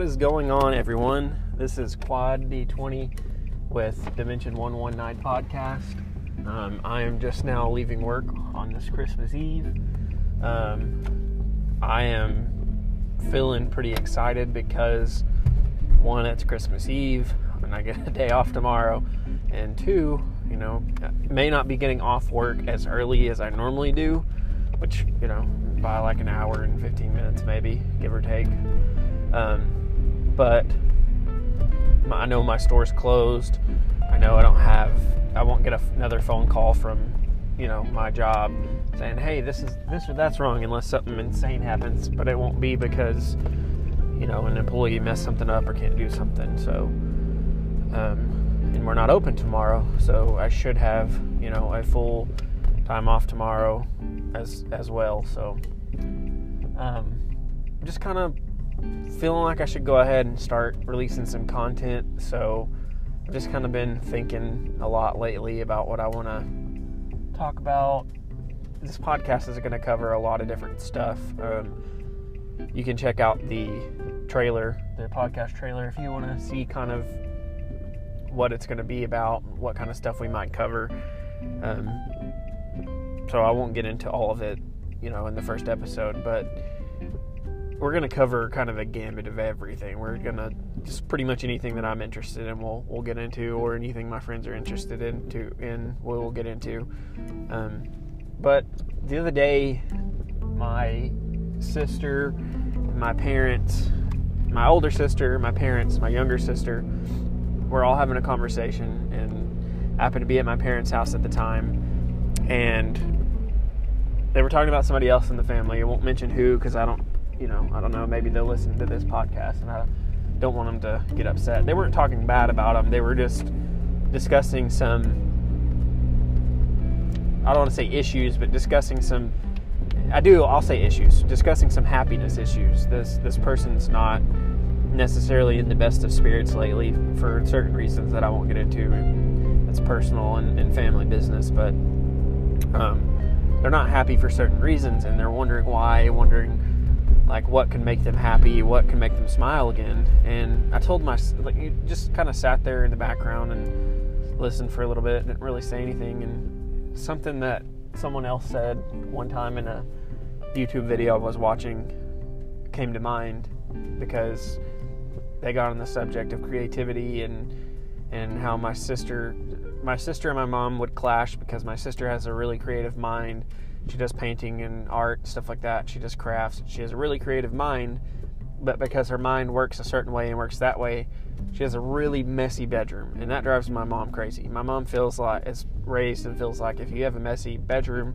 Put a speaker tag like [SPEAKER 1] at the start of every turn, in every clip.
[SPEAKER 1] What is going on, everyone? This is Quad D20 with Dimension 119 podcast. Um, I am just now leaving work on this Christmas Eve. Um, I am feeling pretty excited because one, it's Christmas Eve and I get a day off tomorrow, and two, you know, may not be getting off work as early as I normally do, which, you know, by like an hour and 15 minutes, maybe, give or take. Um, but I know my store's closed. I know I don't have, I won't get another phone call from, you know, my job saying, hey, this is this or that's wrong unless something insane happens. But it won't be because, you know, an employee messed something up or can't do something. So, um, and we're not open tomorrow, so I should have, you know, a full time off tomorrow as as well. So, um, just kind of feeling like I should go ahead and start releasing some content. So I've just kind of been thinking a lot lately about what I want to talk about. This podcast is going to cover a lot of different stuff. Um, you can check out the trailer, the podcast trailer, if you want to see kind of what it's going to be about, what kind of stuff we might cover. Um, so I won't get into all of it, you know, in the first episode, but we're to cover kind of a gambit of everything. We're to just pretty much anything that I'm interested in, we'll we'll get into, or anything my friends are interested in, to in we'll get into. Um, but the other day, my sister, my parents, my older sister, my parents, my younger sister, were all having a conversation, and happened to be at my parents' house at the time, and they were talking about somebody else in the family. I won't mention who because I don't you know, I don't know, maybe they'll listen to this podcast and I don't want them to get upset. They weren't talking bad about them, they were just discussing some, I don't want to say issues, but discussing some, I do, I'll say issues, discussing some happiness issues. This, this person's not necessarily in the best of spirits lately for certain reasons that I won't get into. It's personal and, and family business, but um, they're not happy for certain reasons and they're wondering why, wondering like what can make them happy, what can make them smile again. And I told my like you just kind of sat there in the background and listened for a little bit, didn't really say anything. And something that someone else said one time in a YouTube video I was watching came to mind because they got on the subject of creativity and and how my sister my sister and my mom would clash because my sister has a really creative mind she does painting and art stuff like that. She does crafts. She has a really creative mind but because her mind works a certain way and works that way she has a really messy bedroom and that drives my mom crazy. My mom feels like is raised and feels like if you have a messy bedroom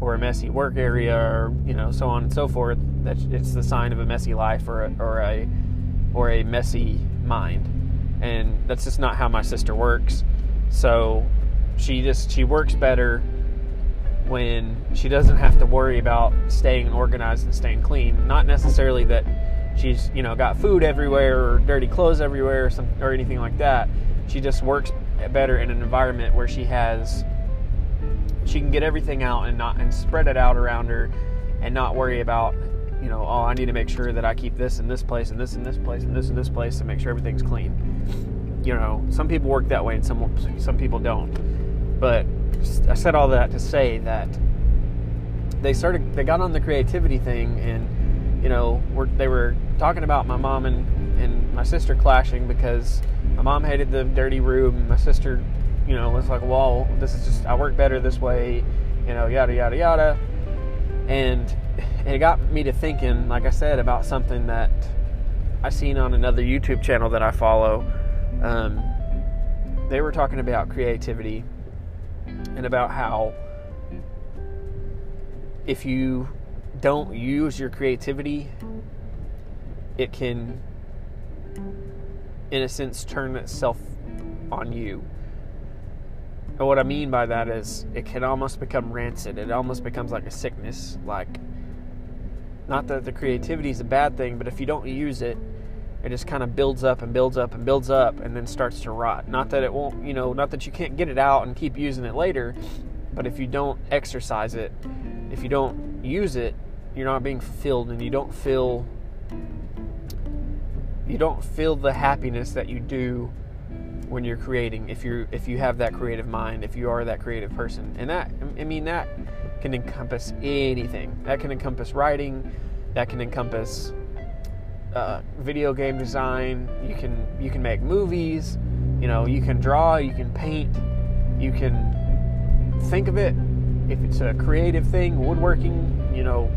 [SPEAKER 1] or a messy work area or you know so on and so forth that it's the sign of a messy life or a, or a or a messy mind. And that's just not how my sister works. So she just she works better when she doesn't have to worry about staying organized and staying clean. Not necessarily that she's you know got food everywhere or dirty clothes everywhere or some or anything like that. She just works better in an environment where she has she can get everything out and not and spread it out around her and not worry about you know oh I need to make sure that I keep this in this place and this in this place and this in this place to make sure everything's clean. You know, some people work that way and some some people don't. But I said all that to say that they started, they got on the creativity thing, and you know, they were talking about my mom and and my sister clashing because my mom hated the dirty room. My sister, you know, was like, "Well, this is just I work better this way," you know, yada yada yada, and it got me to thinking, like I said, about something that I seen on another YouTube channel that I follow. Um, they were talking about creativity and about how if you don't use your creativity, it can, in a sense, turn itself on you. And what I mean by that is it can almost become rancid. It almost becomes like a sickness. Like, not that the creativity is a bad thing, but if you don't use it, it just kind of builds up and builds up and builds up and then starts to rot. Not that it won't, you know, not that you can't get it out and keep using it later, but if you don't exercise it, if you don't use it, you're not being fulfilled and you don't feel you don't feel the happiness that you do when you're creating if you if you have that creative mind if you are that creative person. And that i mean that can encompass anything. That can encompass writing. That can encompass uh, video game design you can you can make movies you know you can draw you can paint you can think of it if it's a creative thing woodworking you know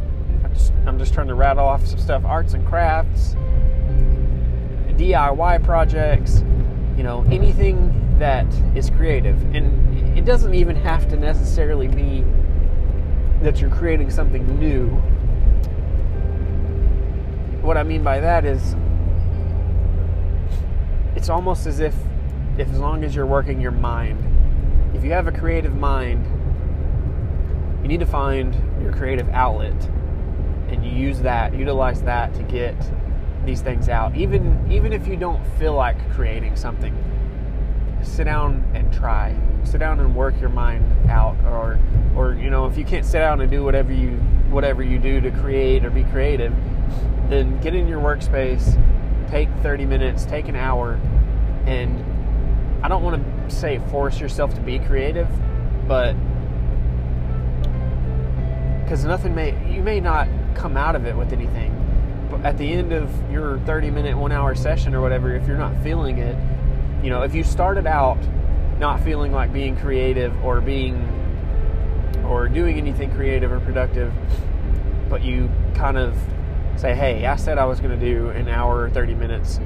[SPEAKER 1] I'm just, I'm just trying to rattle off some stuff arts and crafts DIY projects, you know, anything that is creative. And it doesn't even have to necessarily be that you're creating something new. What I mean by that is it's almost as if if as long as you're working your mind, if you have a creative mind, you need to find your creative outlet and you use that, utilize that to get these things out. Even even if you don't feel like creating something, sit down and try. Sit down and work your mind out or or you know, if you can't sit down and do whatever you whatever you do to create or be creative, then get in your workspace, take 30 minutes, take an hour and I don't want to say force yourself to be creative, but because nothing may you may not come out of it with anything. But at the end of your 30 minute, one hour session or whatever, if you're not feeling it, you know, if you started out not feeling like being creative or being or doing anything creative or productive, but you kind of say, hey, I said I was going to do an hour or 30 minutes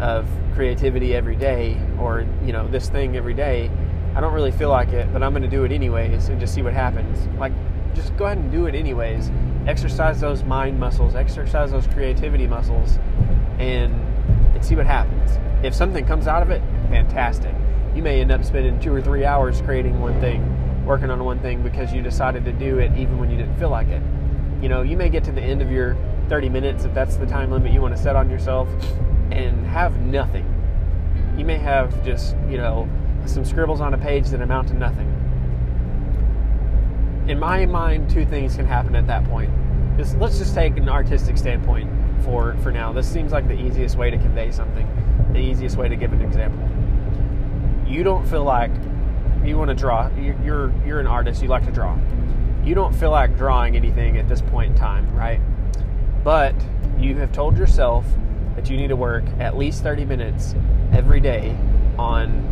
[SPEAKER 1] of creativity every day or, you know, this thing every day. I don't really feel like it, but I'm going to do it anyways and just see what happens. Like, just go ahead and do it anyways exercise those mind muscles, exercise those creativity muscles, and, and see what happens. If something comes out of it, fantastic. You may end up spending two or three hours creating one thing, working on one thing because you decided to do it even when you didn't feel like it. You know, you may get to the end of your 30 minutes if that's the time limit you want to set on yourself and have nothing. You may have just, you know, some scribbles on a page that amount to nothing in my mind, two things can happen at that point. Just, let's just take an artistic standpoint for for now. This seems like the easiest way to convey something, the easiest way to give an example. You don't feel like you want to draw. You're you're an artist. You like to draw. You don't feel like drawing anything at this point in time, right? But you have told yourself that you need to work at least 30 minutes every day on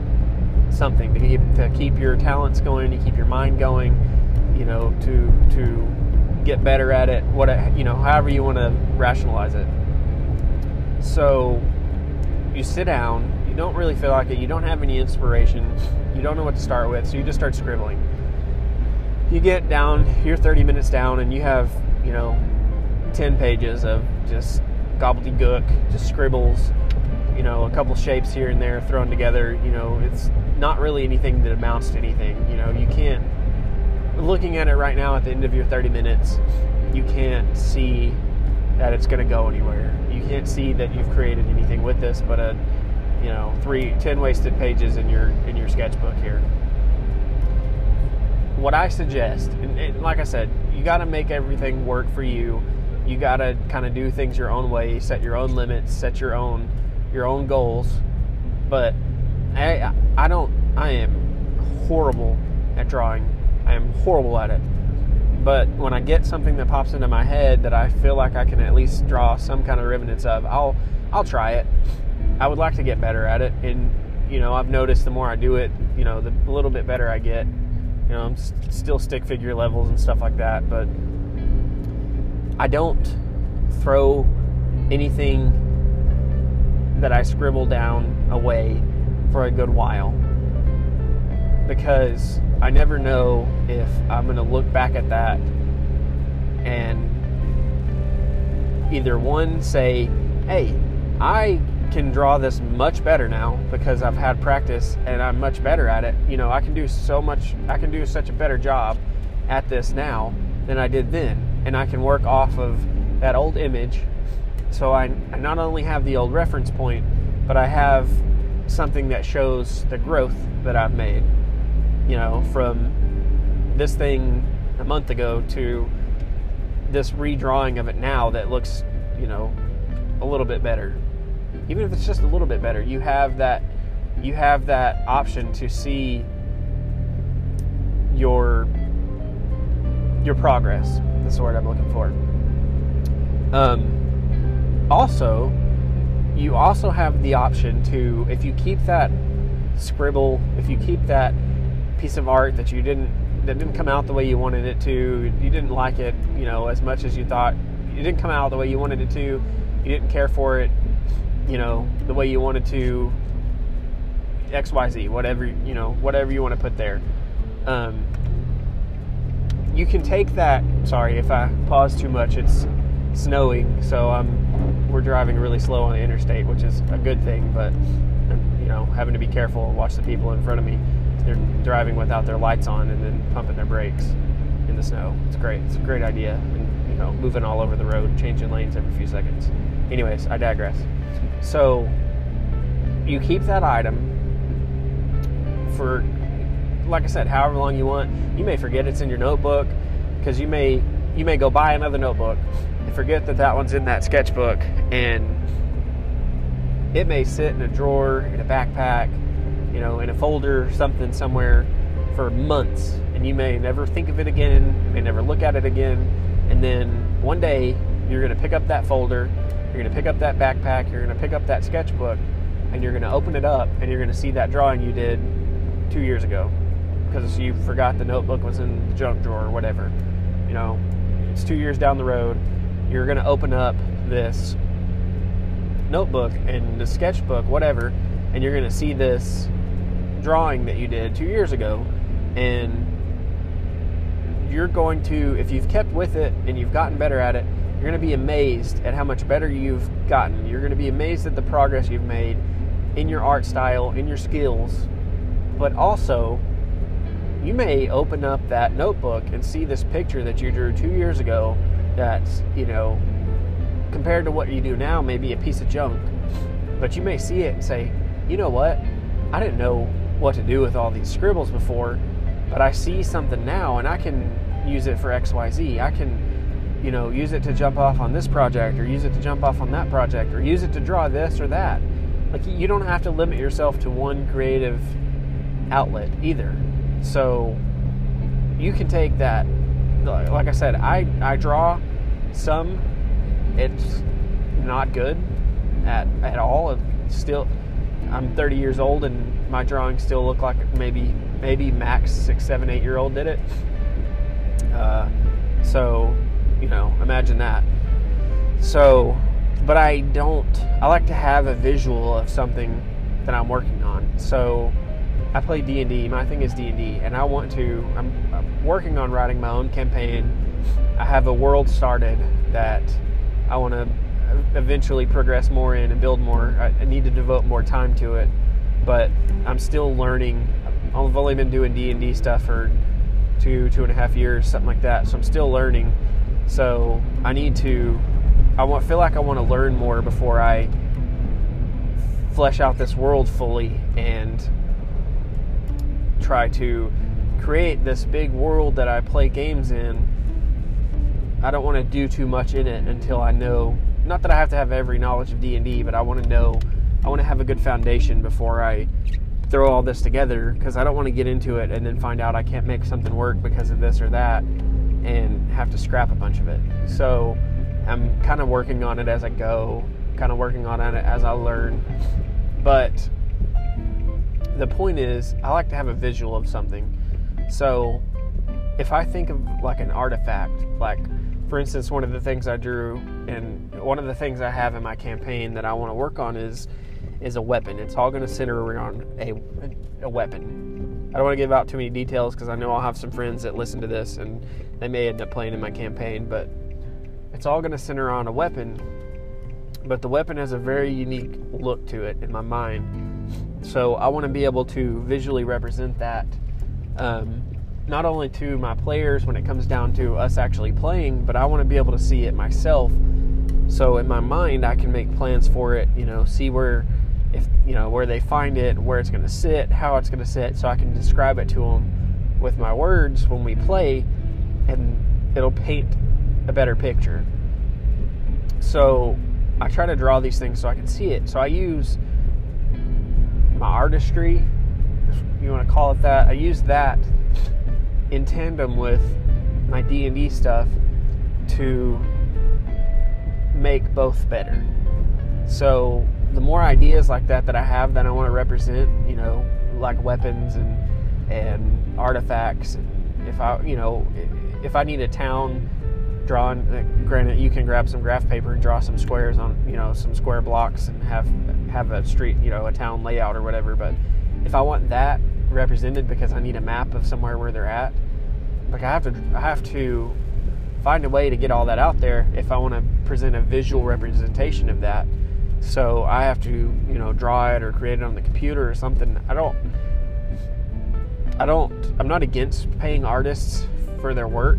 [SPEAKER 1] something to keep to keep your talents going, to keep your mind going, you know, to to get better at it. What you know, however you want to rationalize it. So you sit down. You don't really feel like it. You don't have any inspiration. You don't know what to start with, so you just start scribbling. You get down. You're 30 minutes down, and you have you know 10 pages of just gobbledygook, just scribbles. You know, a couple shapes here and there thrown together. You know, it's not really anything that amounts to anything. You know, you can't looking at it right now at the end of your 30 minutes, you can't see that it's going to go anywhere. You can't see that you've created anything with this, but a you know three ten wasted pages in your in your sketchbook here. What I suggest, and, and like I said, you got to make everything work for you. You got to kind of do things your own way, set your own limits, set your own your own goals. But I I don't I am horrible at drawing I am horrible at it. But when I get something that pops into my head that I feel like I can at least draw some kind of remnants of, I'll I'll try it. I would like to get better at it, and you know I've noticed the more I do it, you know, the little bit better I get. You know, I'm st- still stick figure levels and stuff like that, but I don't throw anything that I scribble down away for a good while because I never know if I'm going to look back at that and either one say, hey, I can draw this much better now because I've had practice and I'm much better at it. You know, I can do so much, I can do such a better job at this now than I did then. And I can work off of that old image. So I, I not only have the old reference point, but I have something that shows the growth that I've made you know, from this thing a month ago to this redrawing of it now that looks, you know, a little bit better. even if it's just a little bit better, you have that you have that option to see your your progress. That's the word I'm looking for. Um, also, you also have the option to, if you keep that scribble, if you keep that piece of art that you didn't that didn't come out the way you wanted it to, you didn't like it, you know, as much as you thought, it didn't come out the way you wanted it to, you didn't care for it, you know, the way you wanted to, X, Y, Z, whatever you know, whatever you want to put there. Um, you can take that. Sorry if I pause too much. It's snowing, so I'm we're driving really slow on the interstate, which is a good thing. But um, you know, having to be careful and watch the people in front of me. They're driving without their lights on and then pumping their brakes in the snow. It's great. It's a great idea. And, you know, moving all over the road, changing lanes every few seconds. Anyways, I digress. So you keep that item for like I said, however long you want. You may forget it's in your notebook because you may you may go buy another notebook and forget that that one's in that sketchbook, and it may sit in a drawer, in a backpack, you know, in a folder, something somewhere for months, and you may never think of it again, you may never look at it again, and then one day you're going to pick up that folder, you're going to pick up that backpack, you're going to pick up that sketchbook, and you're going to open it up, and you're going to see that drawing you did two years ago because you forgot the notebook was in the junk drawer or whatever. You know, it's two years down the road. You're going to open up this notebook and the sketchbook, whatever, and you're going to see this drawing that you did two years ago. And you're going to, if you've kept with it and you've gotten better at it, you're going to be amazed at how much better you've gotten. You're going to be amazed at the progress you've made in your art style, in your skills, but also you may open up that notebook and see this picture that you drew two years ago that's, you know, compared to what you do now, maybe a piece of junk. But you may see it and say, you know what? I didn't know what to do with all these scribbles before, but I see something now and I can use it for XYZ. I can, you know, use it to jump off on this project or use it to jump off on that project or use it to draw this or that. Like, you don't have to limit yourself to one creative outlet either. So you can take that. Like I said, I I draw some. It's not good at at all. Still, I'm 30 years old and my drawings still look like maybe maybe max six, seven, eight year old did it. Uh, so you know, imagine that. So, but I don't. I like to have a visual of something that I'm working on. So I play D and D. My thing is D and D, and I want to. I'm, I'm, working on writing my own campaign. I have a world started that I want to eventually progress more in and build more. I, I need to devote more time to it, but I'm still learning. I've only been doing D and D stuff for two, two and a half years, something like that. So I'm still learning. So I need to. I want feel like I want to learn more before I flesh out this world fully and try to create this big world that I play games in, I don't want to do too much in it until I know. Not that I have to have every knowledge of D and D, but I want to know. I want to have a good foundation before I throw all this together because I don't want to get into it and then find out I can't make something work because of this or that and have to scrap a bunch of it. So I'm kind of working on it as I go, kind of working on it as I learn. But the point is, I like to have a visual of something. So if I think of like an artifact, like for instance, one of the things I drew and one of the things I have in my campaign that I want to work on is is a weapon. It's all going to center around a a weapon. I don't want to give out too many details because I know I'll have some friends that listen to this and they may end up playing in my campaign, but it's all going to center on a weapon. But the weapon has a very unique look to it in my mind so I want to be able to visually represent that, um, not only to my players when it comes down to us actually playing, but I want to be able to see it myself. So in my mind, I can make plans for it. You know, see where, if you know where they find it, where it's going to sit, how it's going to sit, so I can describe it to them with my words when we play, and it'll paint a better picture. So I try to draw these things so I can see it. So I use my artistry, if you want to call it that. I use that in tandem with my D&D stuff to make both better. So the more ideas like that that I have that I want to represent, you know, like weapons and and artifacts, and if I, you know, if I need a town drawn, uh, granted, you can grab some graph paper and draw some squares on, you know, some square blocks and have have a street, you know, a town layout or whatever. But if I want that represented because I need a map of somewhere where they're at, like I have to, I have to find a way to get all that out there if I want to present a visual representation of that. So I have to, you know, draw it or create it on the computer or something. I don't I don't I'm not against paying artists for their work,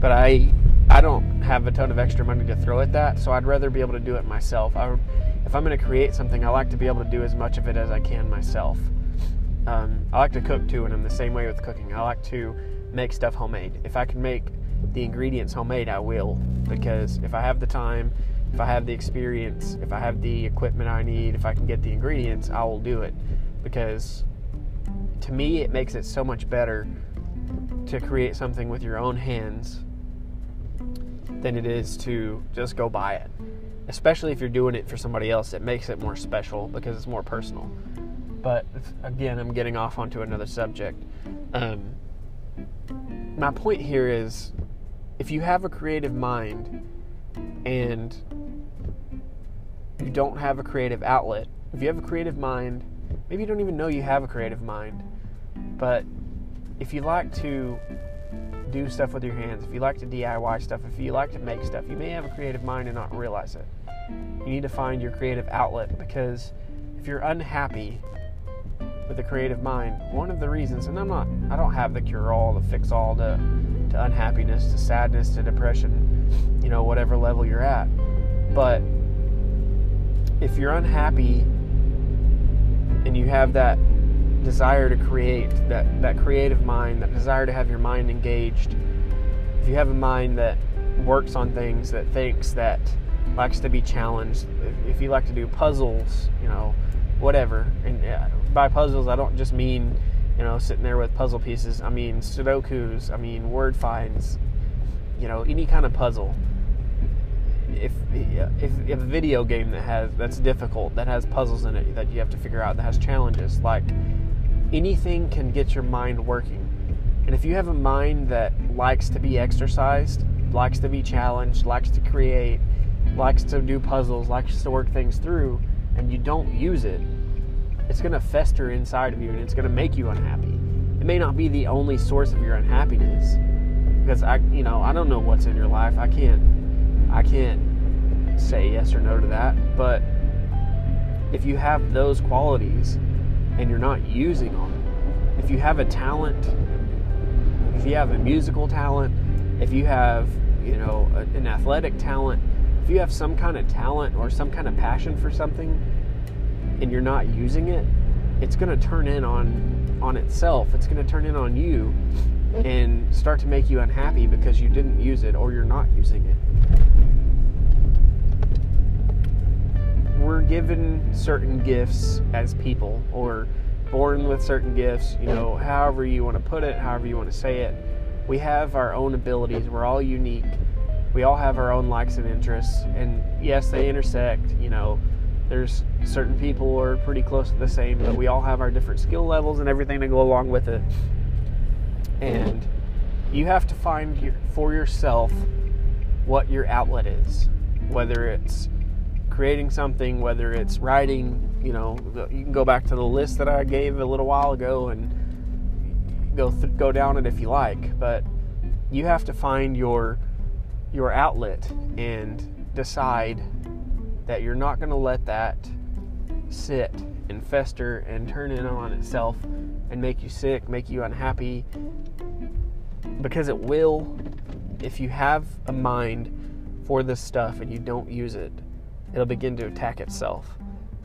[SPEAKER 1] but I I don't have a ton of extra money to throw at that, so I'd rather be able to do it myself. I, if I'm going to create something, I like to be able to do as much of it as I can myself. Um, I like to cook too, and I'm the same way with cooking. I like to make stuff homemade. If I can make the ingredients homemade, I will, because if I have the time, if I have the experience, if I have the equipment I need, if I can get the ingredients, I will do it. Because to me, it makes it so much better to create something with your own hands than it is to just go buy it. Especially if you're doing it for somebody else, it makes it more special because it's more personal. But again, I'm getting off onto another subject. Um, my point here is if you have a creative mind and you don't have a creative outlet, if you have a creative mind, maybe you don't even know you have a creative mind, but if you like to do stuff with your hands, if you like to DIY stuff, if you like to make stuff, you may have a creative mind and not realize it. You need to find your creative outlet because if you're unhappy with a creative mind, one of the reasons, and I'm not, I don't have the cure all, the fix all to, to unhappiness, to sadness, to depression, you know, whatever level you're at. But if you're unhappy and you have that desire to create, that, that creative mind, that desire to have your mind engaged, if you have a mind that works on things, that thinks, that likes to be challenged, if, if you like to do puzzles, you know, whatever. And uh, by puzzles, I don't just mean, you know, sitting there with puzzle pieces. I mean Sudokus, I mean word finds, you know, any kind of puzzle. If, if, if a video game that has that's difficult that has puzzles in it that you have to figure out that has challenges like anything can get your mind working. And if you have a mind that likes to be exercised, likes to be challenged, likes to create, likes to do puzzles, likes to work things through, and you don't use it, it's going to fester inside of you and it's going to make you unhappy. It may not be the only source of your unhappiness because I, you know, I don't know what's in your life. I can't I can't say yes or no to that, but if you have those qualities, and you're not using them. If you have a talent, if you have a musical talent, if you have, you know, an athletic talent, if you have some kind of talent or some kind of passion for something and you're not using it, it's going to turn in on on itself. It's going to turn in on you and start to make you unhappy because you didn't use it or you're not using it. We're given certain gifts as people or born with certain gifts, you know, however you want to put it, however you want to say it. We have our own abilities. We're all unique. We all have our own likes and interests. And yes, they intersect. You know, there's certain people who are pretty close to the same, but we all have our different skill levels and everything to go along with it. And you have to find your, for yourself what your outlet is, whether it's creating something, whether it's writing, you know, you can go back to the list that I gave a little while ago and go th- go down it if you like, but you have to find your your outlet and decide that you're not going to let that sit and fester and turn in on itself and make you sick, make you unhappy because it will if you have a mind for this stuff and you don't use it it'll begin to attack itself.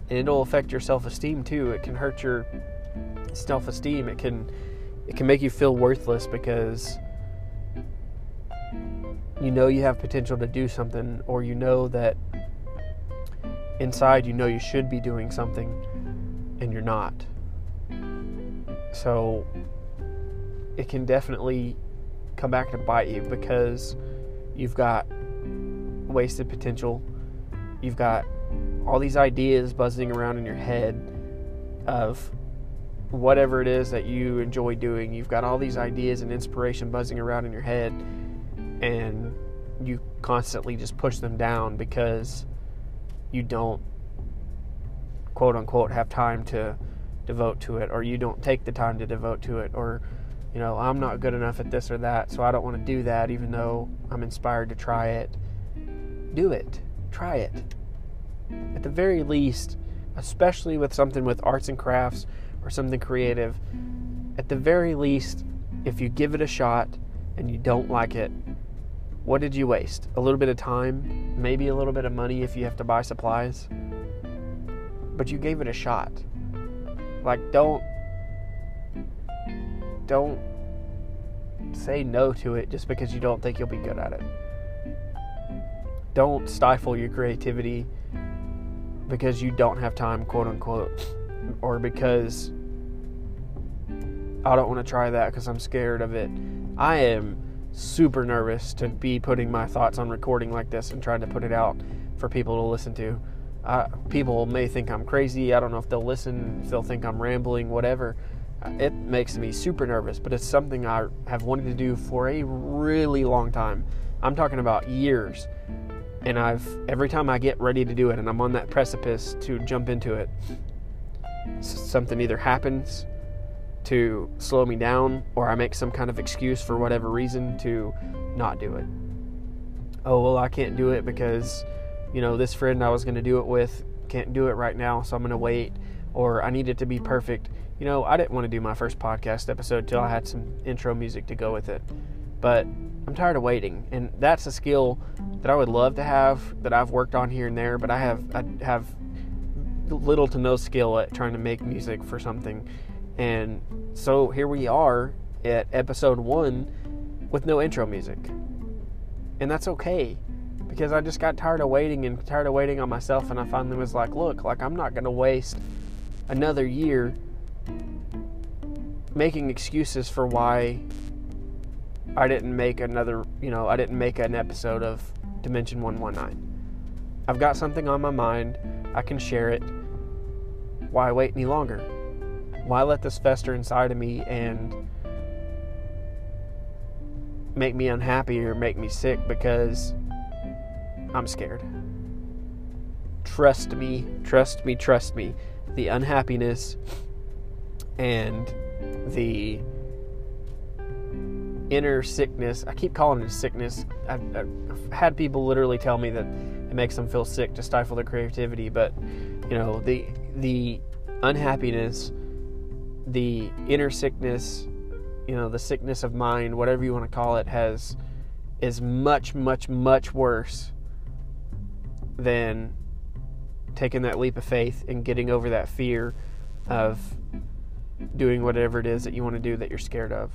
[SPEAKER 1] And it'll affect your self-esteem too. It can hurt your self-esteem. It can it can make you feel worthless because you know you have potential to do something or you know that inside you know you should be doing something and you're not. So it can definitely come back to bite you because you've got wasted potential. You've got all these ideas buzzing around in your head of whatever it is that you enjoy doing. You've got all these ideas and inspiration buzzing around in your head, and you constantly just push them down because you don't, quote unquote, have time to devote to it, or you don't take the time to devote to it, or, you know, I'm not good enough at this or that, so I don't want to do that even though I'm inspired to try it. Do it. Try it. At the very least, especially with something with arts and crafts or something creative, at the very least, if you give it a shot and you don't like it, what did you waste? A little bit of time, maybe a little bit of money if you have to buy supplies. But you gave it a shot. Like don't don't say no to it just because you don't think you'll be good at it. Don't stifle your creativity because you don't have time, quote unquote, or because I don't want to try that because I'm scared of it. I am super nervous to be putting my thoughts on recording like this and trying to put it out for people to listen to. Uh, people may think I'm crazy. I don't know if they'll listen, if they'll think I'm rambling, whatever. Uh, it makes me super nervous, but it's something I have wanted to do for a really long time. I'm talking about years and I've every time I get ready to do it and I'm on that precipice to jump into it, something either happens to slow me down or I make some kind of excuse for whatever reason to not do it. Oh, well, I can't do it because you know, this friend I was going to do it with can't do it right now, so I'm going to wait or I need it to be perfect. You know, I didn't want to do my first podcast episode till I had some intro music to go with it. But I'm tired of waiting, and that's a skill that I would love to have that I've worked on here and there, but I have I have little to no skill at trying to make music for something. And so here we are at episode 1 with no intro music. And that's okay because I just got tired of waiting and tired of waiting on myself and I finally was like, look, like I'm not going to waste another year making excuses for why I didn't make another, you know, I didn't make an episode of Dimension 119. I've got something on my mind. I can share it. Why wait any longer? Why let this fester inside of me and make me unhappy or make me sick because I'm scared? Trust me, trust me, trust me. The unhappiness and the inner sickness. I keep calling it sickness. I've, I've, had people literally tell me that it makes them feel sick to stifle their creativity, but you know the the unhappiness, the inner sickness, you know the sickness of mind, whatever you want to call it, has is much much much worse than taking that leap of faith and getting over that fear of doing whatever it is that you want to do that you're scared of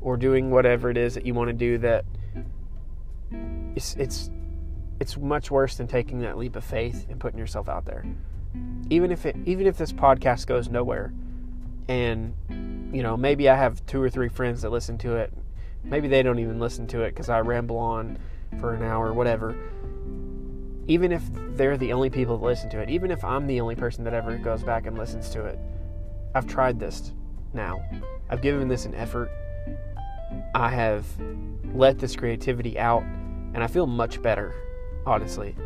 [SPEAKER 1] or doing whatever it is that you want to do that it's it's it's much worse than taking that leap of faith and putting yourself out there. Even if it even if this podcast goes nowhere and you know, maybe I have two or three friends that listen to it. Maybe they don't even listen to it cuz I ramble on for an hour whatever. Even if they're the only people that listen to it, even if I'm the only person that ever goes back and listens to it. I've tried this now. I've given this an effort I have let this creativity out and I feel much better, honestly.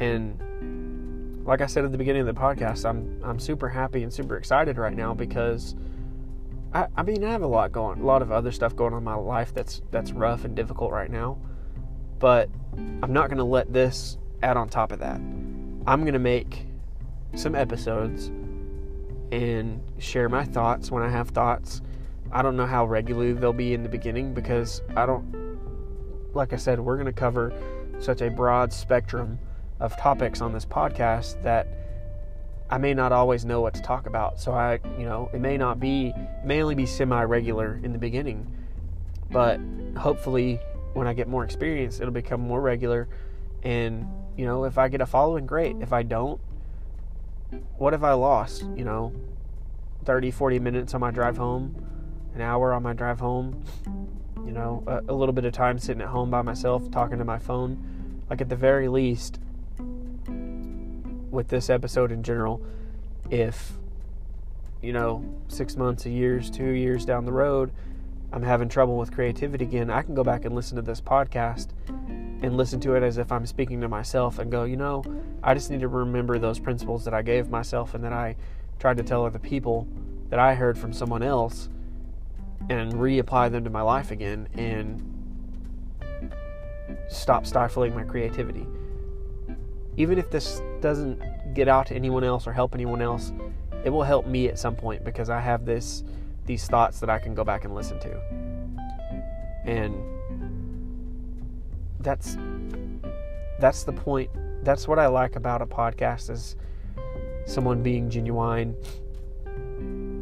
[SPEAKER 1] And like I said at the beginning of the podcast, I'm I'm super happy and super excited right now because I, I mean I have a lot going a lot of other stuff going on in my life that's that's rough and difficult right now. But I'm not gonna let this add on top of that. I'm gonna make some episodes and share my thoughts when I have thoughts I don't know how regularly they'll be in the beginning because I don't, like I said, we're going to cover such a broad spectrum of topics on this podcast that I may not always know what to talk about. So I, you know, it may not be, it may only be semi regular in the beginning, but hopefully when I get more experience, it'll become more regular. And, you know, if I get a following, great. If I don't, what have I lost? You know, 30, 40 minutes on my drive home, an hour on my drive home, you know, a, a little bit of time sitting at home by myself talking to my phone. Like, at the very least, with this episode in general, if, you know, six months, a years, two years down the road, I'm having trouble with creativity again, I can go back and listen to this podcast and listen to it as if I'm speaking to myself and go, you know, I just need to remember those principles that I gave myself and that I tried to tell other people that I heard from someone else and reapply them to my life again and stop stifling my creativity. Even if this doesn't get out to anyone else or help anyone else, it will help me at some point because I have this these thoughts that I can go back and listen to. And that's that's the point. That's what I like about a podcast is someone being genuine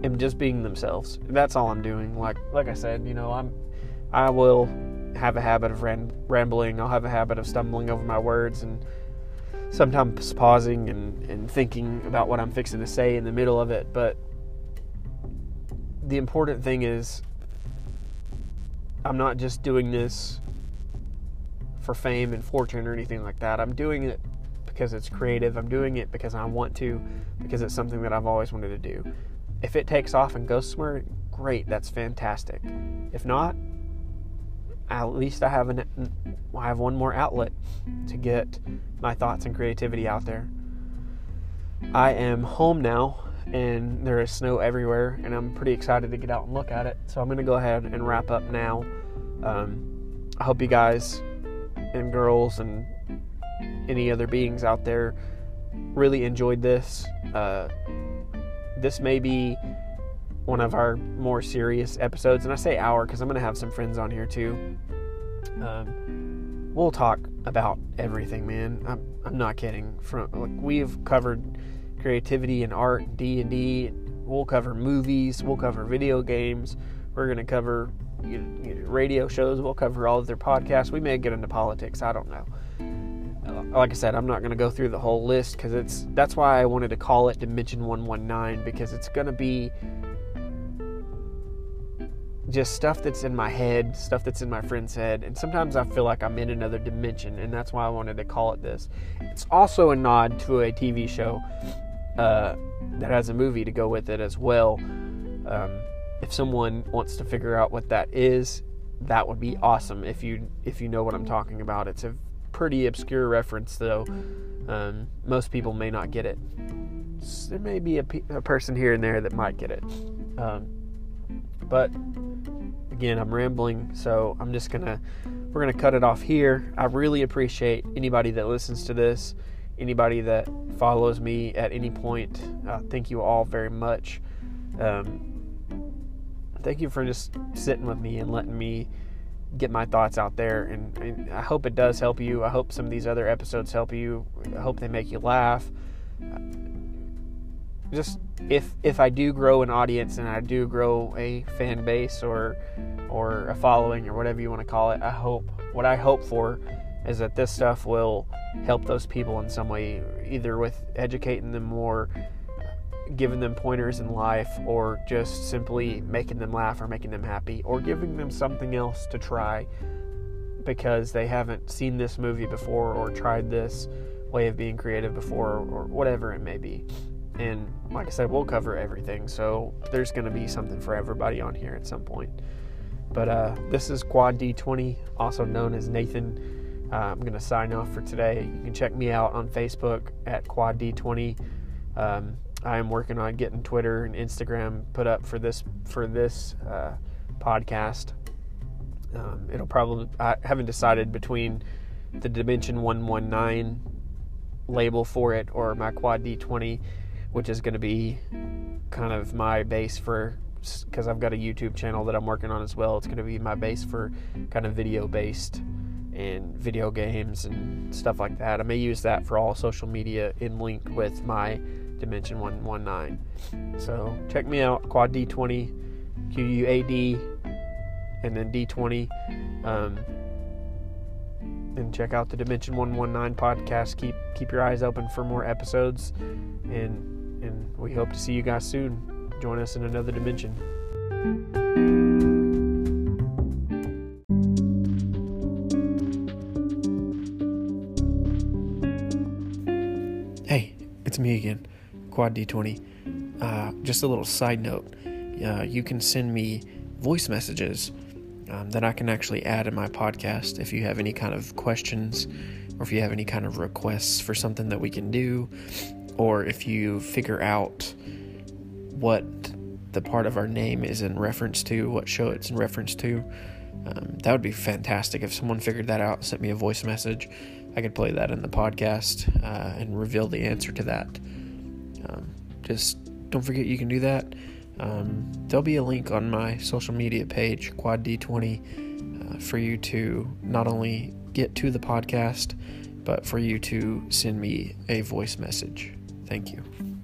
[SPEAKER 1] and just being themselves. That's all I'm doing. Like like I said, you know, I'm I will have a habit of ram- rambling. I'll have a habit of stumbling over my words and sometimes pausing and, and thinking about what I'm fixing to say in the middle of it. But the important thing is I'm not just doing this for fame and fortune or anything like that. I'm doing it because it's creative. I'm doing it because I want to, because it's something that I've always wanted to do. If it takes off and goes somewhere, great, that's fantastic. If not, at least I have an I have one more outlet to get my thoughts and creativity out there. I am home now and there is snow everywhere and I'm pretty excited to get out and look at it. So I'm going to go ahead and wrap up now. Um, I hope you guys and girls and any other beings out there really enjoyed this. Uh, this may be one of our more serious episodes, and I say our because I'm going to have some friends on here too. Um, we'll talk about everything, man. I'm, I'm not kidding. From like we've covered creativity and art, D and D. We'll cover movies. We'll cover video games. We're going to cover you know, radio shows. We'll cover all of their podcasts. We may get into politics. I don't know. Uh, like I said, I'm not going to go through the whole list because it's that's why I wanted to call it Dimension 119 because it's going to be just stuff that's in my head, stuff that's in my friend's head, and sometimes I feel like I'm in another dimension, and that's why I wanted to call it this. It's also a nod to a TV show uh, that has a movie to go with it as well. Um, if someone wants to figure out what that is, that would be awesome. If you if you know what I'm talking about, it's a pretty obscure reference though. Um, most people may not get it. There may be a, a, person here and there that might get it. Um, but again, I'm rambling, so I'm just gonna we're gonna cut it off here. I really appreciate anybody that listens to this, anybody that follows me at any point. Uh, thank you all very much. Um, thank you for just sitting with me and letting me get my thoughts out there. And, and, I hope it does help you. I hope some of these other episodes help you. I hope they make you laugh. Just if if I do grow an audience and I do grow a fan base or or a following or whatever you want to call it, I hope what I hope for is that this stuff will help those people in some way, either with educating them more giving them pointers in life or just simply making them laugh or making them happy or giving them something else to try because they haven't seen this movie before or tried this way of being creative before or whatever it may be. And like I said, we'll cover everything. So there's going to be something for everybody on here at some point. But uh, this is Quad D20, also known as Nathan. Uh, I'm going to sign off for today. You can check me out on Facebook at Quad D20. Um, I am working on getting Twitter and Instagram put up for this for this uh, podcast. Um, it'll probably I haven't decided between the Dimension One One Nine label for it or my Quad D Twenty, which is going to be kind of my base for because I've got a YouTube channel that I'm working on as well. It's going to be my base for kind of video based and video games and stuff like that. I may use that for all social media in link with my Dimension 119. So check me out, Quad D20, QUAD, and then D20. Um, and check out the Dimension 119 podcast. Keep keep your eyes open for more episodes. And and we hope to see you guys soon. Join us in another dimension. Quad D20. Uh, just a little side note uh, you can send me voice messages um, that I can actually add in my podcast if you have any kind of questions or if you have any kind of requests for something that we can do, or if you figure out what the part of our name is in reference to, what show it's in reference to. Um, that would be fantastic if someone figured that out, sent me a voice message. I could play that in the podcast uh, and reveal the answer to that. Um, just don't forget you can do that. Um, there'll be a link on my social media page, Quad D20, uh, for you to not only get to the podcast, but for you to send me a voice message. Thank you.